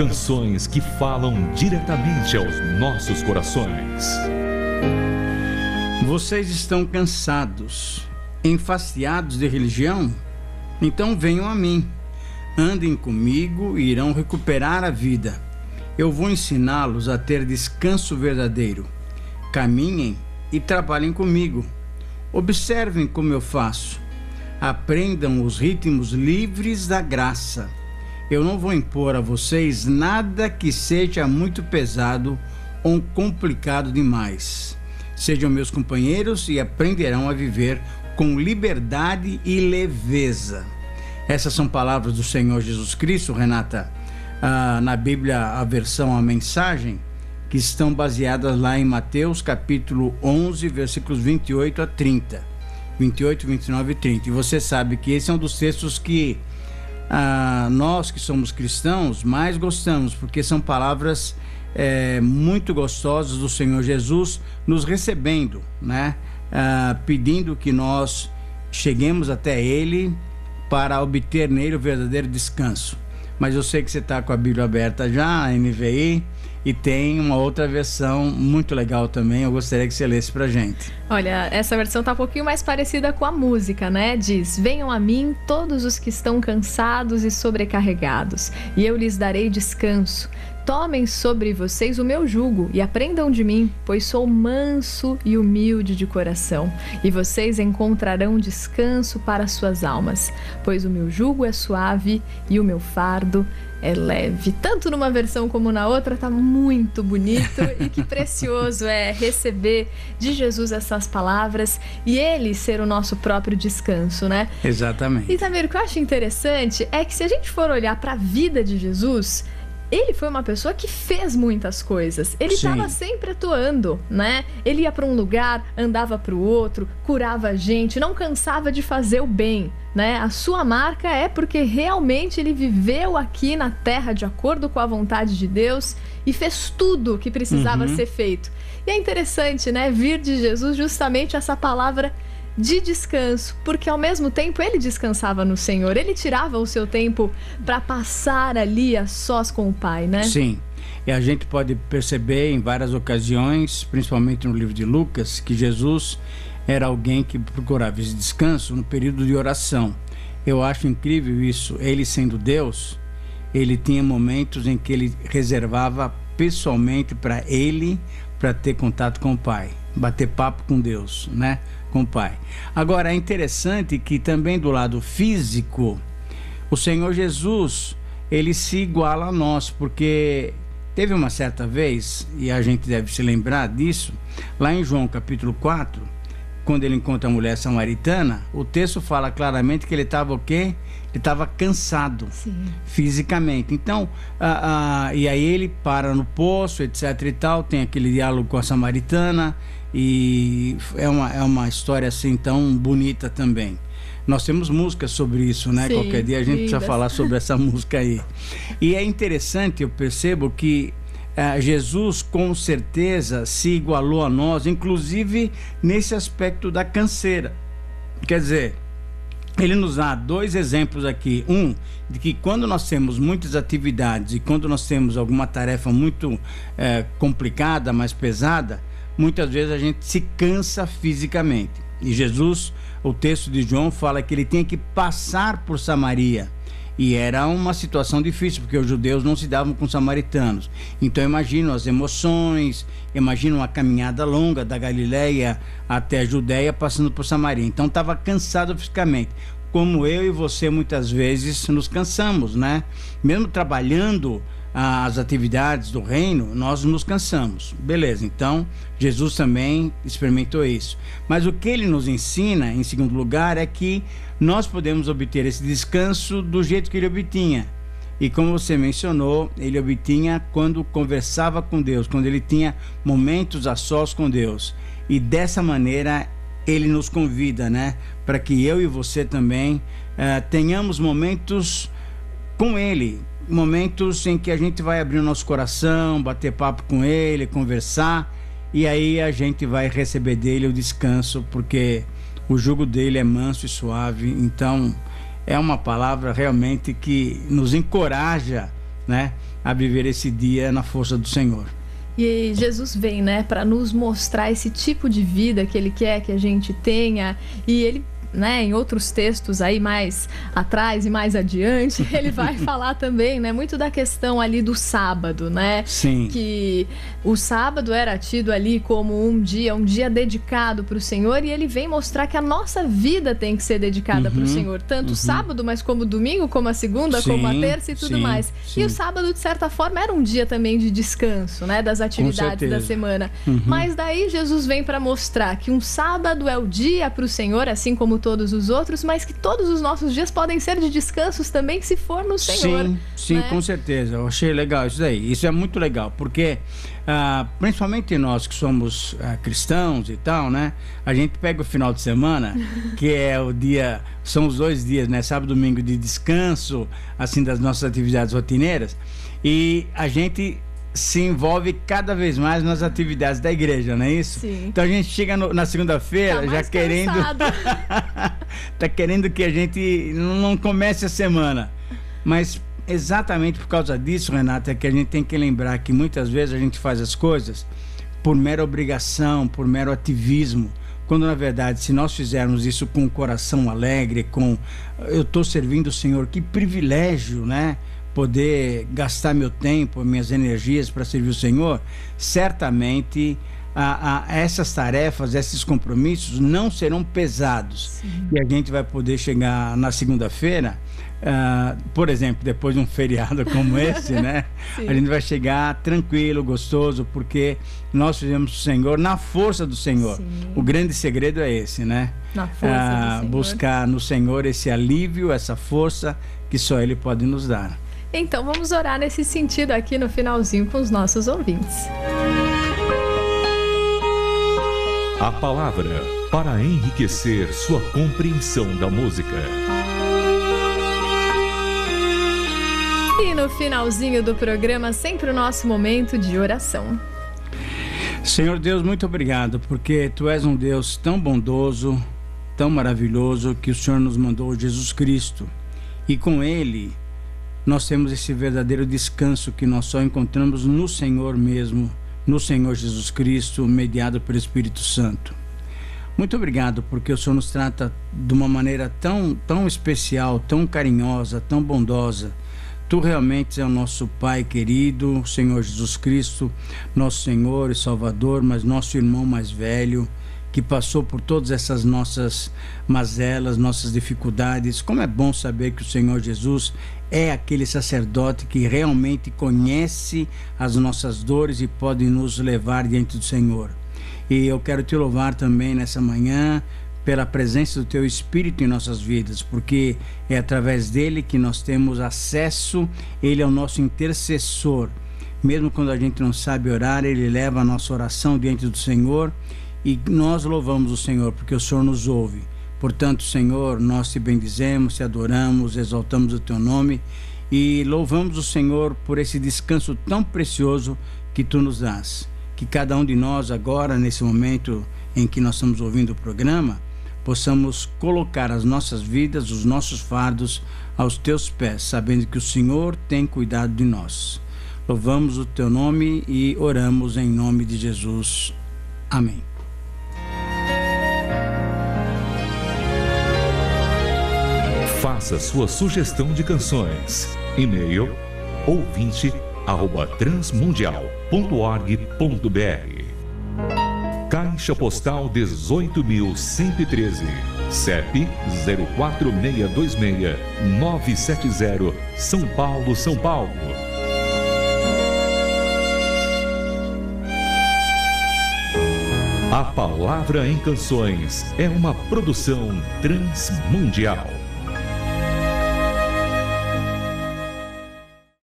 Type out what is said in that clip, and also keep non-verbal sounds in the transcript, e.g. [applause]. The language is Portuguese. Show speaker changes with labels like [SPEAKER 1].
[SPEAKER 1] Canções que falam diretamente aos nossos corações.
[SPEAKER 2] Vocês estão cansados, enfastiados de religião? Então venham a mim. Andem comigo e irão recuperar a vida. Eu vou ensiná-los a ter descanso verdadeiro. Caminhem e trabalhem comigo. Observem como eu faço. Aprendam os ritmos livres da graça. Eu não vou impor a vocês nada que seja muito pesado ou complicado demais. Sejam meus companheiros e aprenderão a viver com liberdade e leveza. Essas são palavras do Senhor Jesus Cristo, Renata, ah, na Bíblia, a versão, a mensagem, que estão baseadas lá em Mateus capítulo 11, versículos 28 a 30. 28, 29 e 30. E você sabe que esse é um dos textos que ah, nós que somos cristãos mais gostamos, porque são palavras é, muito gostosas do Senhor Jesus nos recebendo, né? Ah, pedindo que nós cheguemos até Ele para obter nele o verdadeiro descanso. Mas eu sei que você está com a Bíblia aberta já, a NVI e tem uma outra versão muito legal também. Eu gostaria que você lesse pra gente.
[SPEAKER 3] Olha, essa versão tá um pouquinho mais parecida com a música, né? Diz: Venham a mim todos os que estão cansados e sobrecarregados, e eu lhes darei descanso. Tomem sobre vocês o meu jugo e aprendam de mim, pois sou manso e humilde de coração, e vocês encontrarão descanso para suas almas, pois o meu jugo é suave e o meu fardo é leve. Tanto numa versão como na outra, tá muito bonito e que [laughs] precioso é receber de Jesus essas palavras e ele ser o nosso próprio descanso, né?
[SPEAKER 2] Exatamente.
[SPEAKER 3] E Tamir, o que eu acho interessante é que se a gente for olhar para a vida de Jesus, ele foi uma pessoa que fez muitas coisas. Ele estava sempre atuando, né? Ele ia para um lugar, andava para o outro, curava a gente, não cansava de fazer o bem, né? A sua marca é porque realmente ele viveu aqui na terra de acordo com a vontade de Deus e fez tudo o que precisava uhum. ser feito. E é interessante, né, vir de Jesus justamente essa palavra de descanso, porque ao mesmo tempo ele descansava no Senhor, ele tirava o seu tempo para passar ali a sós com o Pai, né?
[SPEAKER 2] Sim. E a gente pode perceber em várias ocasiões, principalmente no livro de Lucas, que Jesus era alguém que procurava esse descanso no período de oração. Eu acho incrível isso. Ele sendo Deus, ele tinha momentos em que ele reservava pessoalmente para ele para ter contato com o Pai, bater papo com Deus, né? Com o Pai. Agora é interessante que também do lado físico, o Senhor Jesus, ele se iguala a nós, porque teve uma certa vez, e a gente deve se lembrar disso, lá em João capítulo 4, quando ele encontra a mulher samaritana, o texto fala claramente que ele estava o quê? Ele estava cansado Sim. fisicamente. Então, ah, ah, e aí ele para no poço, etc e tal, tem aquele diálogo com a samaritana e é uma, é uma história assim tão bonita também. Nós temos músicas sobre isso, né? Sim, Qualquer dia a gente lindas. precisa falar sobre essa [laughs] música aí. E é interessante, eu percebo que é, Jesus com certeza se igualou a nós, inclusive nesse aspecto da canseira. Quer dizer, ele nos dá dois exemplos aqui. Um, de que quando nós temos muitas atividades e quando nós temos alguma tarefa muito é, complicada, mais pesada, muitas vezes a gente se cansa fisicamente. E Jesus, o texto de João fala que ele tinha que passar por Samaria. E era uma situação difícil, porque os judeus não se davam com os samaritanos. Então imagino as emoções, imagino uma caminhada longa da Galileia até a Judéia, passando por Samaria. Então estava cansado fisicamente. Como eu e você muitas vezes nos cansamos, né? Mesmo trabalhando as atividades do reino, nós nos cansamos. Beleza, então Jesus também experimentou isso. Mas o que ele nos ensina, em segundo lugar, é que nós podemos obter esse descanso do jeito que ele obtinha. E como você mencionou, ele obtinha quando conversava com Deus, quando ele tinha momentos a sós com Deus. E dessa maneira ele nos convida, né, para que eu e você também uh, tenhamos momentos com ele, momentos em que a gente vai abrir o nosso coração, bater papo com ele, conversar, e aí a gente vai receber dele o descanso, porque o jugo dele é manso e suave. Então, é uma palavra realmente que nos encoraja né, a viver esse dia na força do Senhor.
[SPEAKER 3] E Jesus vem, né, para nos mostrar esse tipo de vida que ele quer que a gente tenha. E ele né, em outros textos aí mais atrás e mais adiante, [laughs] ele vai falar também, né, muito da questão ali do sábado, né?
[SPEAKER 2] Sim.
[SPEAKER 3] Que o sábado era tido ali como um dia, um dia dedicado para o Senhor e ele vem mostrar que a nossa vida tem que ser dedicada uhum, para o Senhor, tanto uhum. sábado, mas como domingo, como a segunda, sim, como a terça e tudo sim, mais. Sim. E o sábado, de certa forma, era um dia também de descanso, né, das atividades da semana. Uhum. Mas daí Jesus vem para mostrar que um sábado é o dia para o Senhor, assim como todos os outros, mas que todos os nossos dias podem ser de descansos também se for no Senhor.
[SPEAKER 2] Sim, sim, né? com certeza. Eu achei legal isso daí. Isso é muito legal, porque ah, principalmente nós que somos ah, cristãos e tal, né? A gente pega o final de semana, [laughs] que é o dia, são os dois dias, né? Sábado e domingo de descanso, assim, das nossas atividades rotineiras, e a gente se envolve cada vez mais nas atividades da igreja, não é isso?
[SPEAKER 3] Sim.
[SPEAKER 2] Então a gente chega no, na segunda-feira tá já querendo [laughs] tá querendo que a gente não comece a semana. Mas exatamente por causa disso, Renata, é que a gente tem que lembrar que muitas vezes a gente faz as coisas por mera obrigação, por mero ativismo, quando na verdade, se nós fizermos isso com o coração alegre, com eu estou servindo o Senhor, que privilégio, né? Poder gastar meu tempo, minhas energias para servir o Senhor, certamente a, a, essas tarefas, esses compromissos não serão pesados. Sim. E a gente vai poder chegar na segunda-feira, uh, por exemplo, depois de um [laughs] feriado como esse, né? Sim. A gente vai chegar tranquilo, gostoso, porque nós fizemos o Senhor na força do Senhor. Sim. O grande segredo é esse, né?
[SPEAKER 3] Na força uh, do Senhor.
[SPEAKER 2] Buscar no Senhor esse alívio, essa força que só Ele pode nos dar.
[SPEAKER 3] Então vamos orar nesse sentido aqui no finalzinho com os nossos ouvintes.
[SPEAKER 1] A palavra para enriquecer sua compreensão da música.
[SPEAKER 3] E no finalzinho do programa, sempre o nosso momento de oração.
[SPEAKER 2] Senhor Deus, muito obrigado, porque tu és um Deus tão bondoso, tão maravilhoso, que o Senhor nos mandou Jesus Cristo. E com ele nós temos esse verdadeiro descanso que nós só encontramos no Senhor mesmo, no Senhor Jesus Cristo, mediado pelo Espírito Santo. Muito obrigado, porque o Senhor nos trata de uma maneira tão, tão especial, tão carinhosa, tão bondosa. Tu realmente é o nosso Pai querido, Senhor Jesus Cristo, nosso Senhor e Salvador, mas nosso irmão mais velho, que passou por todas essas nossas mazelas, nossas dificuldades. Como é bom saber que o Senhor Jesus é aquele sacerdote que realmente conhece as nossas dores e pode nos levar diante do Senhor. E eu quero te louvar também nessa manhã pela presença do teu Espírito em nossas vidas, porque é através dele que nós temos acesso, ele é o nosso intercessor. Mesmo quando a gente não sabe orar, ele leva a nossa oração diante do Senhor e nós louvamos o Senhor porque o Senhor nos ouve. Portanto, Senhor, nós te bendizemos, te adoramos, exaltamos o teu nome e louvamos o Senhor por esse descanso tão precioso que tu nos dás. Que cada um de nós, agora, nesse momento em que nós estamos ouvindo o programa, possamos colocar as nossas vidas, os nossos fardos aos teus pés, sabendo que o Senhor tem cuidado de nós. Louvamos o teu nome e oramos em nome de Jesus. Amém.
[SPEAKER 1] Faça sua sugestão de canções. E-mail ouvinte@transmundial.org.br. Caixa Postal 18.113. CEP 04626 970 São Paulo, São Paulo. A Palavra em Canções é uma produção transmundial.